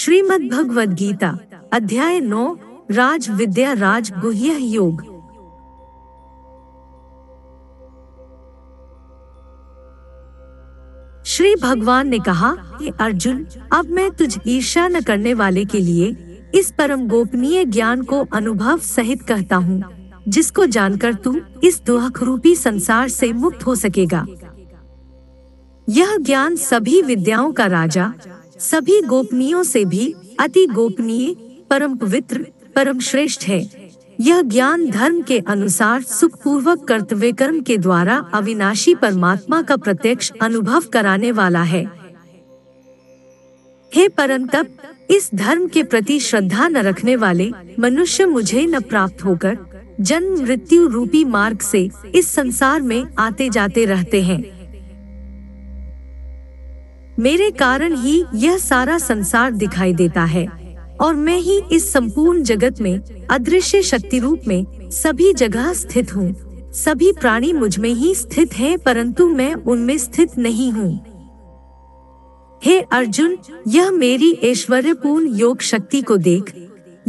श्रीमद् भगवद गीता अध्याय नौ राज विद्या राज गुह्य योग। श्री भगवान ने कहा कि अर्जुन, अब मैं तुझ ईर्षा न करने वाले के लिए इस परम गोपनीय ज्ञान को अनुभव सहित कहता हूँ, जिसको जानकर तू इस दुहक रूपी संसार से मुक्त हो सकेगा। यह ज्ञान सभी विद्याओं का राजा सभी गोपनीयों से भी अति गोपनीय परम पवित्र परम श्रेष्ठ है। यह ज्ञान धर्म के अनुसार सुखपूर्वक कर्तव्य कर्म के द्वारा अविनाशी परमात्मा का प्रत्यक्ष अनुभव कराने वाला है। हे परम तप इस धर्म के प्रति श्रद्धा न रखने वाले, मनुष्य मुझे न प्राप्त होकर जन्म मृत्यु रूपी मार्ग से इस संसार में आते जाते रहते हैं। मेरे कारण ही यह सारा संसार दिखाई देता है, और मैं ही इस संपूर्ण जगत में, अदृश्य शक्ति रूप में, सभी जगह स्थित हूँ। सभी प्राणी मुझमें ही स्थित हैं, परंतु मैं उनमें स्थित नहीं हूँ। हे अर्जुन, यह मेरी ऐश्वर्यपूर्ण योग शक्ति को देख।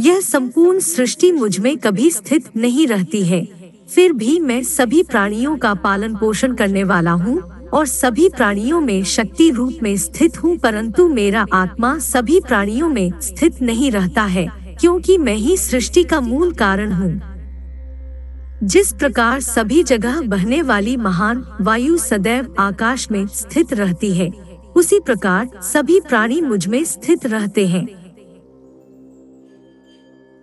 यह संपूर्ण सृष्टि मुझमें कभी स्थित नहीं रहती है। फिर भी मैं सभी प्राणियों का पालन पोषण करने वाला हूँ। और सभी प्राणियों में शक्ति रूप में स्थित हूँ, परंतु मेरा आत्मा सभी प्राणियों में स्थित नहीं रहता है, क्योंकि मैं ही सृष्टि का मूल कारण हूँ। जिस प्रकार सभी जगह बहने वाली महान वायु सदैव आकाश में स्थित रहती है, उसी प्रकार सभी प्राणी मुझमें स्थित रहते हैं।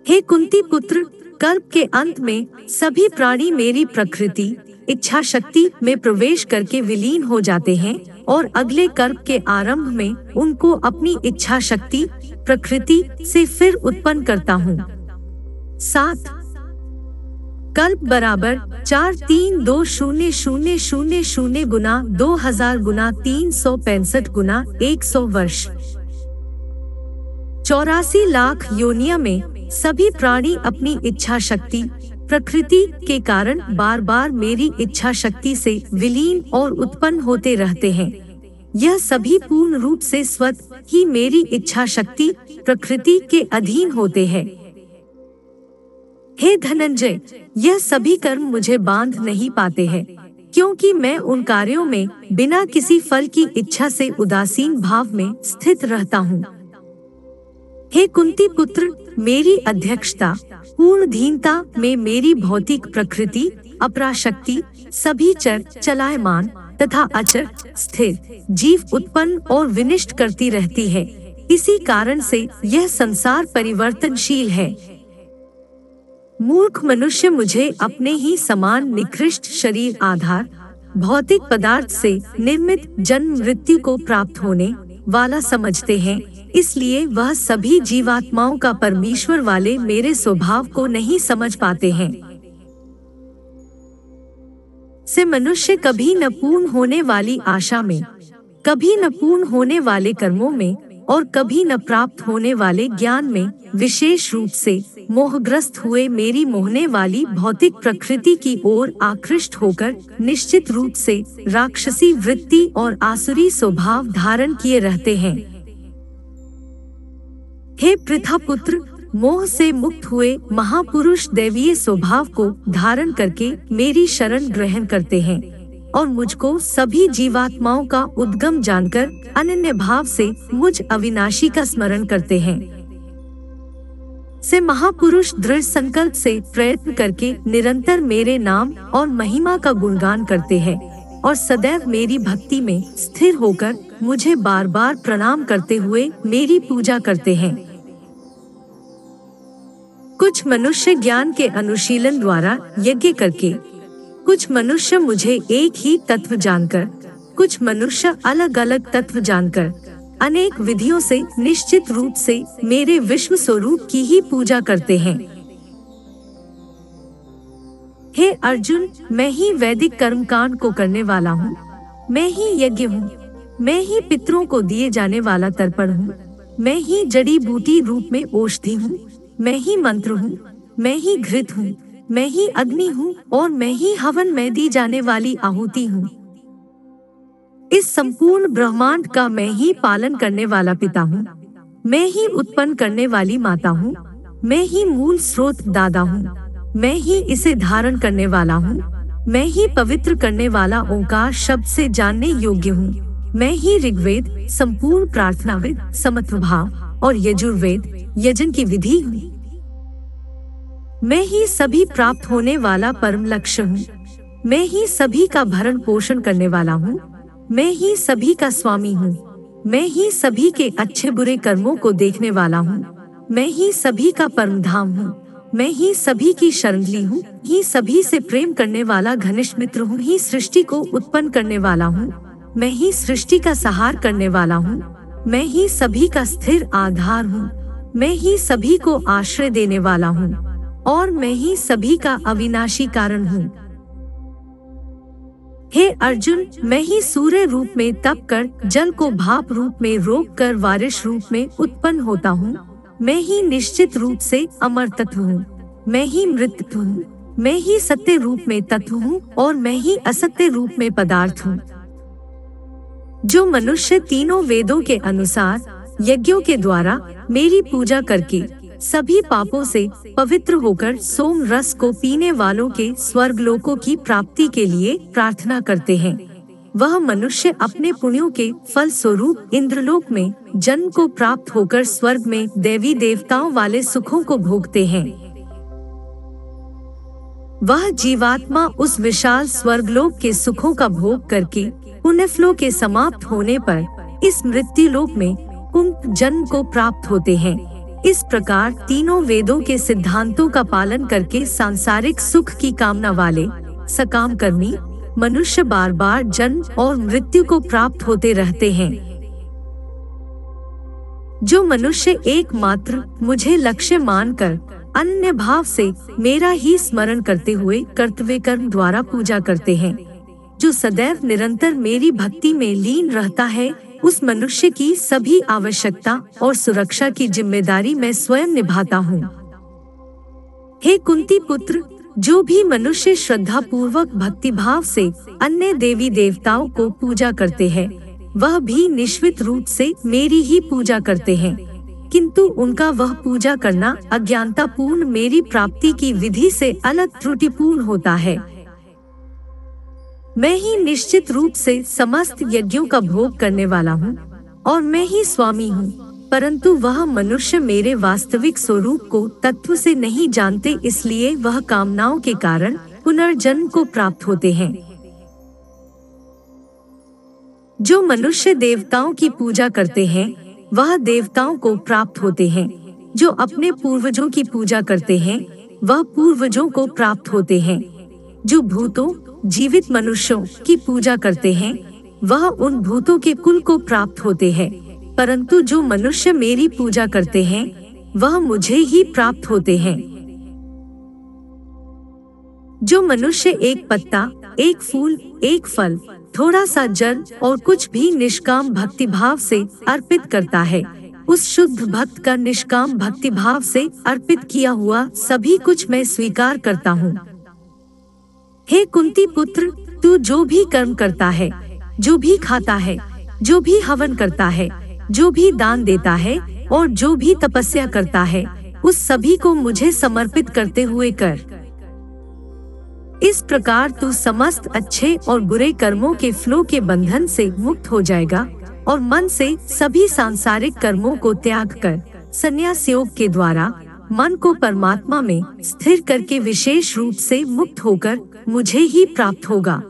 हे कुंती पुत्र, कल्प के अंत में सभी प्राणी मेरी प्रकृति इच्छा शक्ति में प्रवेश करके विलीन हो जाते हैं और अगले कल्प के आरंभ में उनको अपनी इच्छा शक्ति प्रकृति से फिर उत्पन्न करता हूँ। सात। कल्प बराबर चार तीन दो शून्य शून्य शून्य शून्य गुना दो हज़ार गुना तीन सौ पैंसठ गुना एक सौ वर्ष। चौरासी लाख योनिया में सभी प्राणी अपनी इच्छा शक्ति प्रकृति के कारण बार बार मेरी इच्छा शक्ति से विलीन और उत्पन्न होते रहते हैं। यह सभी पूर्ण रूप से स्वत ही मेरी इच्छा शक्ति प्रकृति के अधीन होते हैं। हे धनंजय, यह सभी कर्म मुझे बाँध नहीं पाते हैं, क्योंकि मैं उन कार्यों में बिना किसी फल की इच्छा से उदासीन भाव में स्थित रहता हूँ। हे कुंती पुत्र, मेरी अध्यक्षता पूर्ण धीनता में मेरी भौतिक प्रकृति, अपराशक्ति, सभी चर, चलायमान तथा अचर, स्थिर, जीव उत्पन्न और विनिष्ट करती रहती है। इसी कारण से यह संसार परिवर्तनशील है। मूर्ख मनुष्य मुझे अपने ही समान निकृष्ट शरीर आधार, भौतिक पदार्थ से निर्मित जन्म मृत्यु को प्राप्त होने वाला समझते हैं। इसलिए वह सभी जीवात्माओं का परमेश्वर वाले मेरे स्वभाव को नहीं समझ पाते हैं। से मनुष्य कभी न पूर्ण होने वाली आशा में, कभी न पूर्ण होने वाले कर्मों में और कभी न प्राप्त होने वाले ज्ञान में विशेष रूप से मोहग्रस्त हुए मेरी मोहने वाली भौतिक प्रकृति की ओर आकृष्ट होकर निश्चित रूप से राक्षसी वृत्ति और आसुरी स्वभाव धारण किए रहते हैं। हे पृथा पुत्र मोह से मुक्त हुए महापुरुष दैवीय स्वभाव को धारण करके मेरी शरण ग्रहण करते हैं और मुझको सभी जीवात्माओं का उद्गम जानकर अनन्य भाव से मुझ अविनाशी का स्मरण करते हैं। से महापुरुष दृढ़ संकल्प से प्रयत्न करके निरंतर मेरे नाम और महिमा का गुणगान करते हैं और सदैव मेरी भक्ति में स्थिर होकर मुझे बार बार प्रणाम करते हुए मेरी पूजा करते हैं। कुछ मनुष्य ज्ञान के अनुशीलन द्वारा यज्ञ करके, कुछ मनुष्य मुझे एक ही तत्व जानकर, कुछ मनुष्य अलग अलग तत्व जानकर, अनेक विधियों से निश्चित रूप से मेरे विश्व स्वरूप की ही पूजा करते हैं। हे अर्जुन, मैं ही वैदिक कर्म कांड को करने वाला हूँ। मैं ही यज्ञ हूँ। मैं ही पितरों को दिए जाने वाला तर्पण हूँ। मैं ही जड़ी बूटी रूप में औषधि हूँ। मैं ही मंत्र हूँ मैं ही घृत हूँ मैं ही अग्नि हूँ और मैं ही हवन में दी जाने वाली आहुति हूँ इस संपूर्ण ब्रह्मांड का मैं ही पालन करने वाला पिता हूँ मैं ही उत्पन्न करने वाली माता हूँ मैं ही मूल स्रोत दादा हूँ मैं ही इसे धारण करने वाला हूँ मैं ही पवित्र करने वाला ओंकार शब्द से जानने योग्य हूँ मैं ही ऋग्वेद संपूर्ण प्रार्थनाविद समत्व भाव और यजुर्वेद यजन की विधि। हूँ मैं ही सभी प्राप्त होने वाला परम लक्ष्य हूँ। मैं ही सभी का भरण पोषण करने वाला हूँ। मैं ही सभी का स्वामी हूँ। मैं ही सभी के अच्छे बुरे कर्मों को देखने वाला हूँ। मैं ही सभी का परम धाम हूँ। मैं ही सभी की शरणली हूँ। ही सभी से प्रेम करने वाला घनिष्ठ मित्र हूँ। ही सृष्टि को उत्पन्न करने वाला हूँ। मैं ही सृष्टि का सहार करने वाला हूँ। मैं ही सभी का स्थिर आधार हूँ। मैं ही सभी को आश्रय देने वाला हूँ, और मैं ही सभी का अविनाशी कारण हूँ। हे अर्जुन, मैं ही सूर्य रूप में तप कर, जल को भाप रूप में रोक कर वारिश रूप में उत्पन्न होता हूँ। मैं ही निश्चित रूप से अमर तत्व हूँ। मैं ही मृत हूँ। मैं ही सत्य रूप में तत्व हूँ, और मैं ही असत्य रूप में पदार्थ हूँ। जो मनुष्य तीनों वेदों के अनुसार यज्ञों के द्वारा मेरी पूजा करके सभी पापों से पवित्र होकर सोम रस को पीने वालों के स्वर्ग लोकों की प्राप्ति के लिए प्रार्थना करते हैं। वह मनुष्य अपने पुण्यों के फल स्वरूप इंद्रलोक में जन्म को प्राप्त होकर स्वर्ग में देवी देवताओं वाले सुखों को भोगते हैं। वह जीवात्मा उस विशाल स्वर्गलोक के सुखों का भोग करके पुण्यफलों के समाप्त होने पर इस मृत्यु लोक में कुंभ जन्म को प्राप्त होते हैं। इस प्रकार तीनों वेदों के सिद्धांतों का पालन करके सांसारिक सुख की कामना वाले सकाम कर्मी मनुष्य बार बार जन्म और मृत्यु को प्राप्त होते रहते हैं। जो मनुष्य एकमात्र, मुझे लक्ष्य मानकर, अन्य भाव से मेरा ही स्मरण करते हुए कर्तव्य कर्म द्वारा पूजा करते हैं। जो सदैव निरंतर मेरी भक्ति में लीन रहता है उस मनुष्य की सभी आवश्यकता और सुरक्षा की ज़िम्मेदारी मैं स्वयं निभाता हूँ। हे कुंती पुत्र, जो भी मनुष्य श्रद्धा पूर्वक भक्ति भाव से अन्य देवी देवताओं को पूजा करते हैं, वह भी निश्चित रूप से मेरी ही पूजा करते हैं। किंतु उनका वह पूजा करना अज्ञानता पूर्ण मेरी प्राप्ति की विधि से अलग त्रुटिपूर्ण होता है। मैं ही निश्चित रूप से समस्त यज्ञों का भोग करने वाला हूँ, और मैं ही स्वामी हूँ, परंतु वह मनुष्य मेरे वास्तविक स्वरूप को तत्व से नहीं जानते इसलिए वह कामनाओं के कारण पुनर्जन्म को प्राप्त होते हैं। जो मनुष्य देवताओं की पूजा करते हैं, वह देवताओं को प्राप्त होते हैं। जो अपने पूर्वजों की पूजा करते हैं, वह पूर्वजों को प्राप्त होते हैं। जो भूतों जीवित मनुष्यों की पूजा करते हैं, वह उन भूतों के कुल को प्राप्त होते हैं। परंतु जो मनुष्य मेरी पूजा करते हैं, वह मुझे ही प्राप्त होते हैं। जो मनुष्य एक पत्ता, एक फूल, एक फल, थोड़ा सा जल और कुछ भी निष्काम भक्ति भाव से अर्पित करता है, उस शुद्ध भक्त का निष्काम भक्ति भाव से अर्पित किया हुआ सभी कुछ मैं स्वीकार करता हूँ। हे कुंती पुत्र, तू जो भी कर्म करता है, जो भी खाता है, जो भी हवन करता है, जो भी दान देता है और जो भी तपस्या करता है, उस सभी को मुझे समर्पित करते हुए कर। इस प्रकार तू समस्त अच्छे और बुरे कर्मों के फ्लो के बंधन से मुक्त हो जाएगा और मन से सभी सांसारिक कर्मों को त्याग कर संन्यास योग के द्वारा मन को परमात्मा में स्थिर करके विशेष रूप से मुक्त होकर मुझे ही प्राप्त होगा।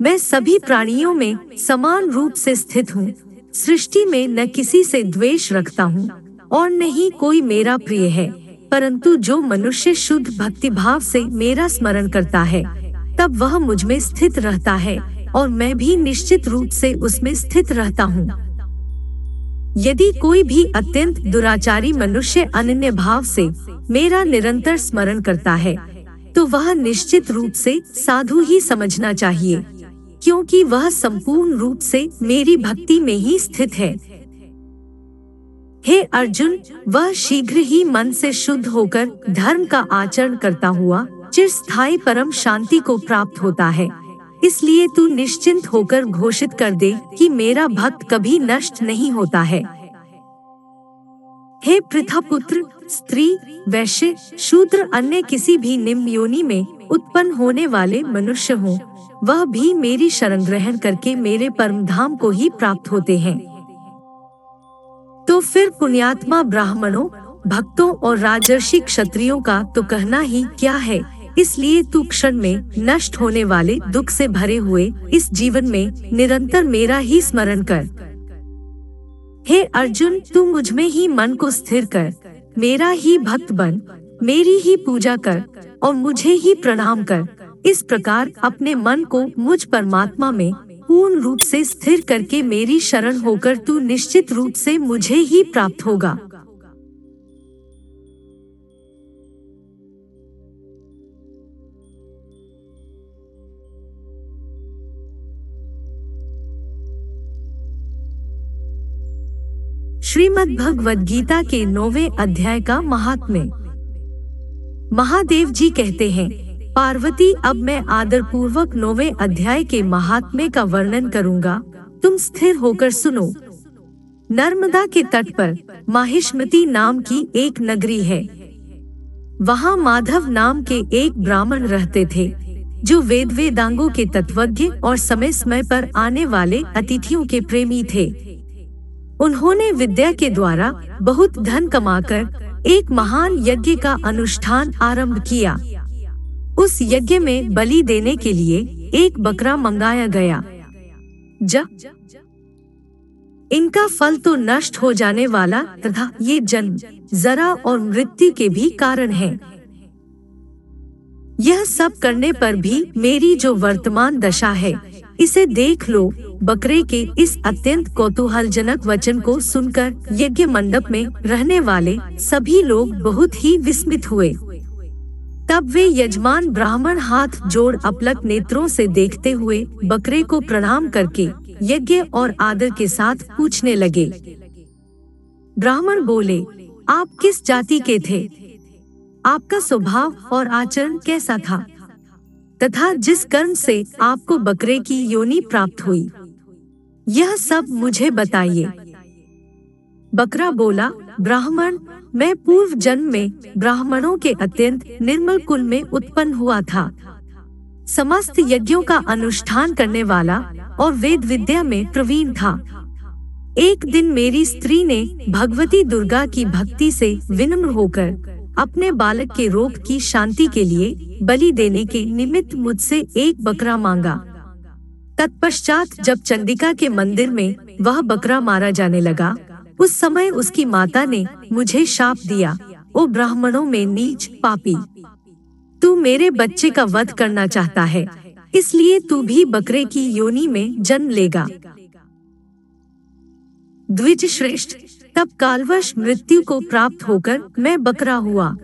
मैं सभी प्राणियों में समान रूप से स्थित हूँ। सृष्टि में न किसी से द्वेष रखता हूँ और न ही कोई मेरा प्रिय है। परंतु जो मनुष्य शुद्ध भक्ति भाव से मेरा स्मरण करता है, तब वह मुझमें स्थित रहता है और मैं भी निश्चित रूप से उसमें स्थित रहता हूँ। यदि कोई भी अत्यंत दुराचारी मनुष्य अनन्य भाव से मेरा निरंतर स्मरण करता है तो वह निश्चित रूप से साधु ही समझना चाहिए, क्योंकि वह संपूर्ण रूप से मेरी भक्ति में ही स्थित है। हे अर्जुन, वह शीघ्र ही मन से शुद्ध होकर धर्म का आचरण करता हुआ चिरस्थायी परम शांति को प्राप्त होता है। इसलिए तू निश्चिंत होकर घोषित कर दे कि मेरा भक्त कभी नष्ट नहीं होता है। हे पृथा पुत्र स्त्री, वैश्य, शूद्र, अन्य किसी भी निम्न योनि में उत्पन्न होने वाले मनुष्य हो, वह भी मेरी शरण ग्रहण करके मेरे परम धाम को ही प्राप्त होते हैं। तो फिर पुण्यात्मा ब्राह्मणों, भक्तों और राजर्षि क्षत्रियों का तो कहना ही क्या है? इसलिए तू क्षण में नष्ट होने वाले दुख से भरे हुए इस जीवन में निरंतर मेरा ही स्मरण कर। हे अर्जुन, तू मुझमें ही मन को स्थिर कर। मेरा ही भक्त बन, मेरी ही पूजा कर और मुझे ही प्रणाम कर। इस प्रकार अपने मन को मुझ परमात्मा में पूर्ण रूप से स्थिर करके मेरी शरण होकर तू निश्चित रूप से मुझे ही प्राप्त होगा। श्रीमद् भगवद गीता के नौवे अध्याय का महात्म्य। महादेव जी कहते हैं, पार्वती, अब मैं आदर पूर्वक नौवे अध्याय के महात्म्य का वर्णन करूँगा। तुम स्थिर होकर सुनो। नर्मदा के तट पर माहिष्मती नाम की एक नगरी है। वहाँ माधव नाम के एक ब्राह्मण रहते थे, जो वेद वेदांगों के तत्वज्ञ और समय समय पर आने वाले अतिथियों के प्रेमी थे। उन्होंने विद्या के द्वारा बहुत धन कमाकर एक महान यज्ञ का अनुष्ठान आरंभ किया। उस यज्ञ में बलि देने के लिए एक बकरा मंगाया गया। जब इनका फल तो नष्ट हो जाने वाला तथा ये जन्म, जरा और मृत्यु के भी कारण है। यह सब करने पर भी मेरी जो वर्तमान दशा है इसे देख लो, बकरे के इस अत्यंत कौतूहलजनक वचन को सुनकर यज्ञ मंडप में रहने वाले सभी लोग बहुत ही विस्मित हुए। तब वे यजमान ब्राह्मण हाथ जोड़ अपलक नेत्रों से देखते हुए बकरे को प्रणाम करके यज्ञ और आदर के साथ पूछने लगे। ब्राह्मण बोले, आप किस जाति के थे? आपका स्वभाव और आचरण कैसा था? तथा जिस कर्म से आपको बकरे की योनि प्राप्त हुई। यह सब मुझे बताइए। बकरा बोला, ब्राह्मण, मैं पूर्व जन्म में ब्राह्मणों के अत्यंत निर्मल कुल में उत्पन्न हुआ था। समस्त यज्ञों का अनुष्ठान करने वाला और वेद विद्या में प्रवीण था। एक दिन मेरी स्त्री ने भगवती दुर्गा की भक्ति से विनम्र होकर अपने बालक के रोग की शांति के लिए बलि देने के निमित्त मुझसे एक बकरा मांगा। तत्पश्चात जब चंडिका के मंदिर में वह बकरा मारा जाने लगा, उस समय उसकी माता ने मुझे शाप दिया, ओ ब्राह्मणों में नीच पापी, तू मेरे बच्चे का वध करना चाहता है, इसलिए तू भी बकरे की योनि में जन्म लेगा। द्विज श्रेष्ठ तब कालवश मृत्यु को प्राप्त होकर मैं बकरा हुआ।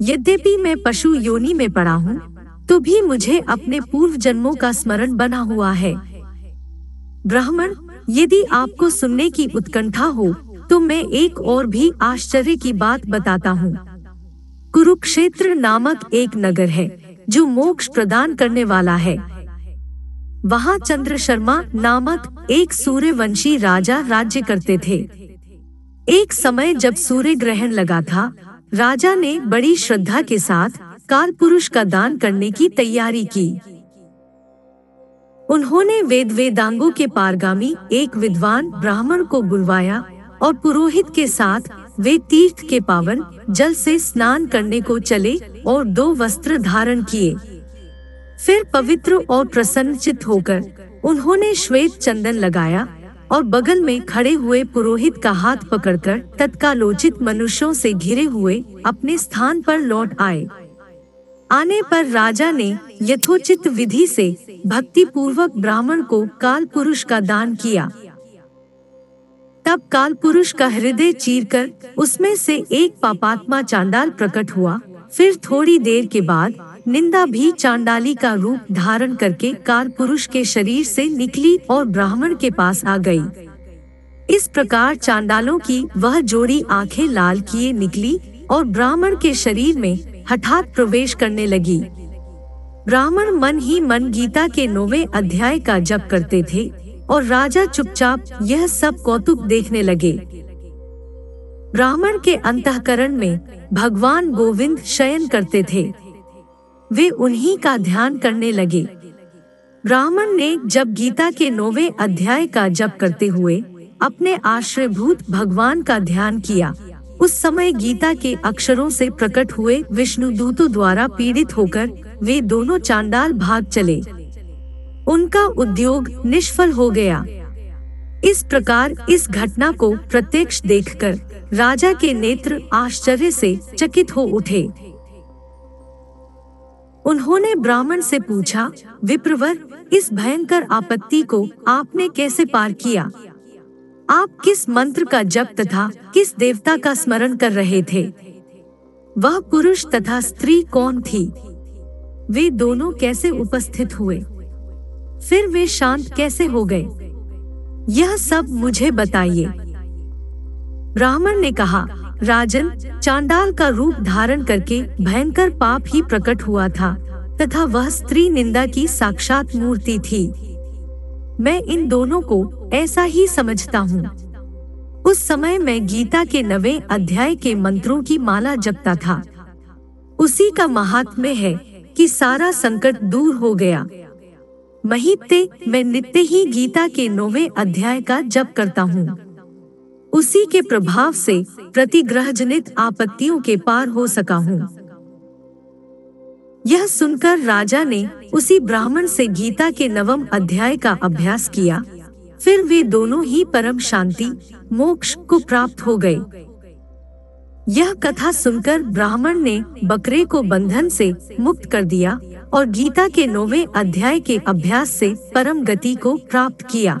यद्यपि मैं पशु योनि में पड़ा हूँ तो भी मुझे अपने पूर्व जन्मों का स्मरण बना हुआ है। ब्राह्मण, यदि आपको सुनने की उत्कंठा हो तो मैं एक और भी आश्चर्य की बात बताता हूँ। कुरुक्षेत्र नामक एक नगर है, जो मोक्ष प्रदान करने वाला है। वहाँ चंद्र शर्मा नामक एक सूर्यवंशी राजा राज्य करते थे। एक समय जब सूर्य ग्रहण लगा था, राजा ने बड़ी श्रद्धा के साथ काल पुरुष का दान करने की तैयारी की। उन्होंने वेद वेदांगों के पारगामी एक विद्वान ब्राह्मण को बुलवाया और पुरोहित के साथ वे तीर्थ के पावन जल से स्नान करने को चले और दो वस्त्र धारण किए। फिर पवित्र और प्रसन्नचित होकर उन्होंने श्वेत चंदन लगाया और बगल में खड़े हुए पुरोहित का हाथ पकड़कर तत्कालोचित मनुष्यों से घिरे हुए अपने स्थान पर लौट आए। आने पर राजा ने यथोचित विधि से भक्ति पूर्वक ब्राह्मण को काल पुरुष का दान किया। तब काल पुरुष का हृदय चीरकर उसमें से एक पापात्मा चांडाल प्रकट हुआ। फिर थोड़ी देर के बाद निंदा भी चांडाली का रूप धारण करके कार पुरुष के शरीर से निकली और ब्राह्मण के पास आ गई। इस प्रकार चांडालों की वह जोड़ी आँखें लाल किए निकली और ब्राह्मण के शरीर में हठात प्रवेश करने लगी। ब्राह्मण मन ही मन गीता के नौवे अध्याय का जप करते थे और राजा चुपचाप यह सब कौतुक देखने लगे। ब्राह्मण के अंतकरण में भगवान गोविंद शयन करते थे। वे उन्हीं का ध्यान करने लगे। ब्राह्मण ने जब गीता के नौवे अध्याय का जप करते हुए अपने आश्रयभूत भगवान का ध्यान किया, उस समय गीता के अक्षरों से प्रकट हुए विष्णु दूतों द्वारा पीड़ित होकर वे दोनों चांडाल भाग चले। उनका उद्योग निष्फल हो गया। इस प्रकार इस घटना को प्रत्यक्ष देखकर राजा के नेत्र आश्चर्य से चकित हो उठे। उन्होंने ब्राह्मण से पूछा, विप्रवर, इस भयंकर आपत्ति को आपने कैसे पार किया? आप किस मंत्र का जप तथा किस देवता का स्मरण कर रहे थे? वह पुरुष तथा स्त्री कौन थी? वे दोनों कैसे उपस्थित हुए? फिर वे शांत कैसे हो गए? यह सब मुझे बताइए। ब्राह्मण ने कहा राजन चांडाल का रूप धारण करके भयंकर पाप ही प्रकट हुआ था, तथा वह स्त्री निंदा की साक्षात मूर्ति थी। मैं इन दोनों को ऐसा ही समझता हूँ। उस समय मैं गीता के नवे अध्याय के मंत्रों की माला जपता था। उसी का महात्म्य है कि सारा संकट दूर हो गया। महीते मैं नित्य ही गीता के नौवे अध्याय का जप करता हूँ। उसी के प्रभाव से प्रतिग्रह जनित आपत्तियों के पार हो सका हूँ। यह सुनकर राजा ने उसी ब्राह्मण से गीता के नवम अध्याय का अभ्यास किया। फिर वे दोनों ही परम शांति, मोक्ष को प्राप्त हो गए। यह कथा सुनकर ब्राह्मण ने बकरे को बंधन से मुक्त कर दिया और गीता के नौवे अध्याय के अभ्यास से परम गति को प्राप्त किया।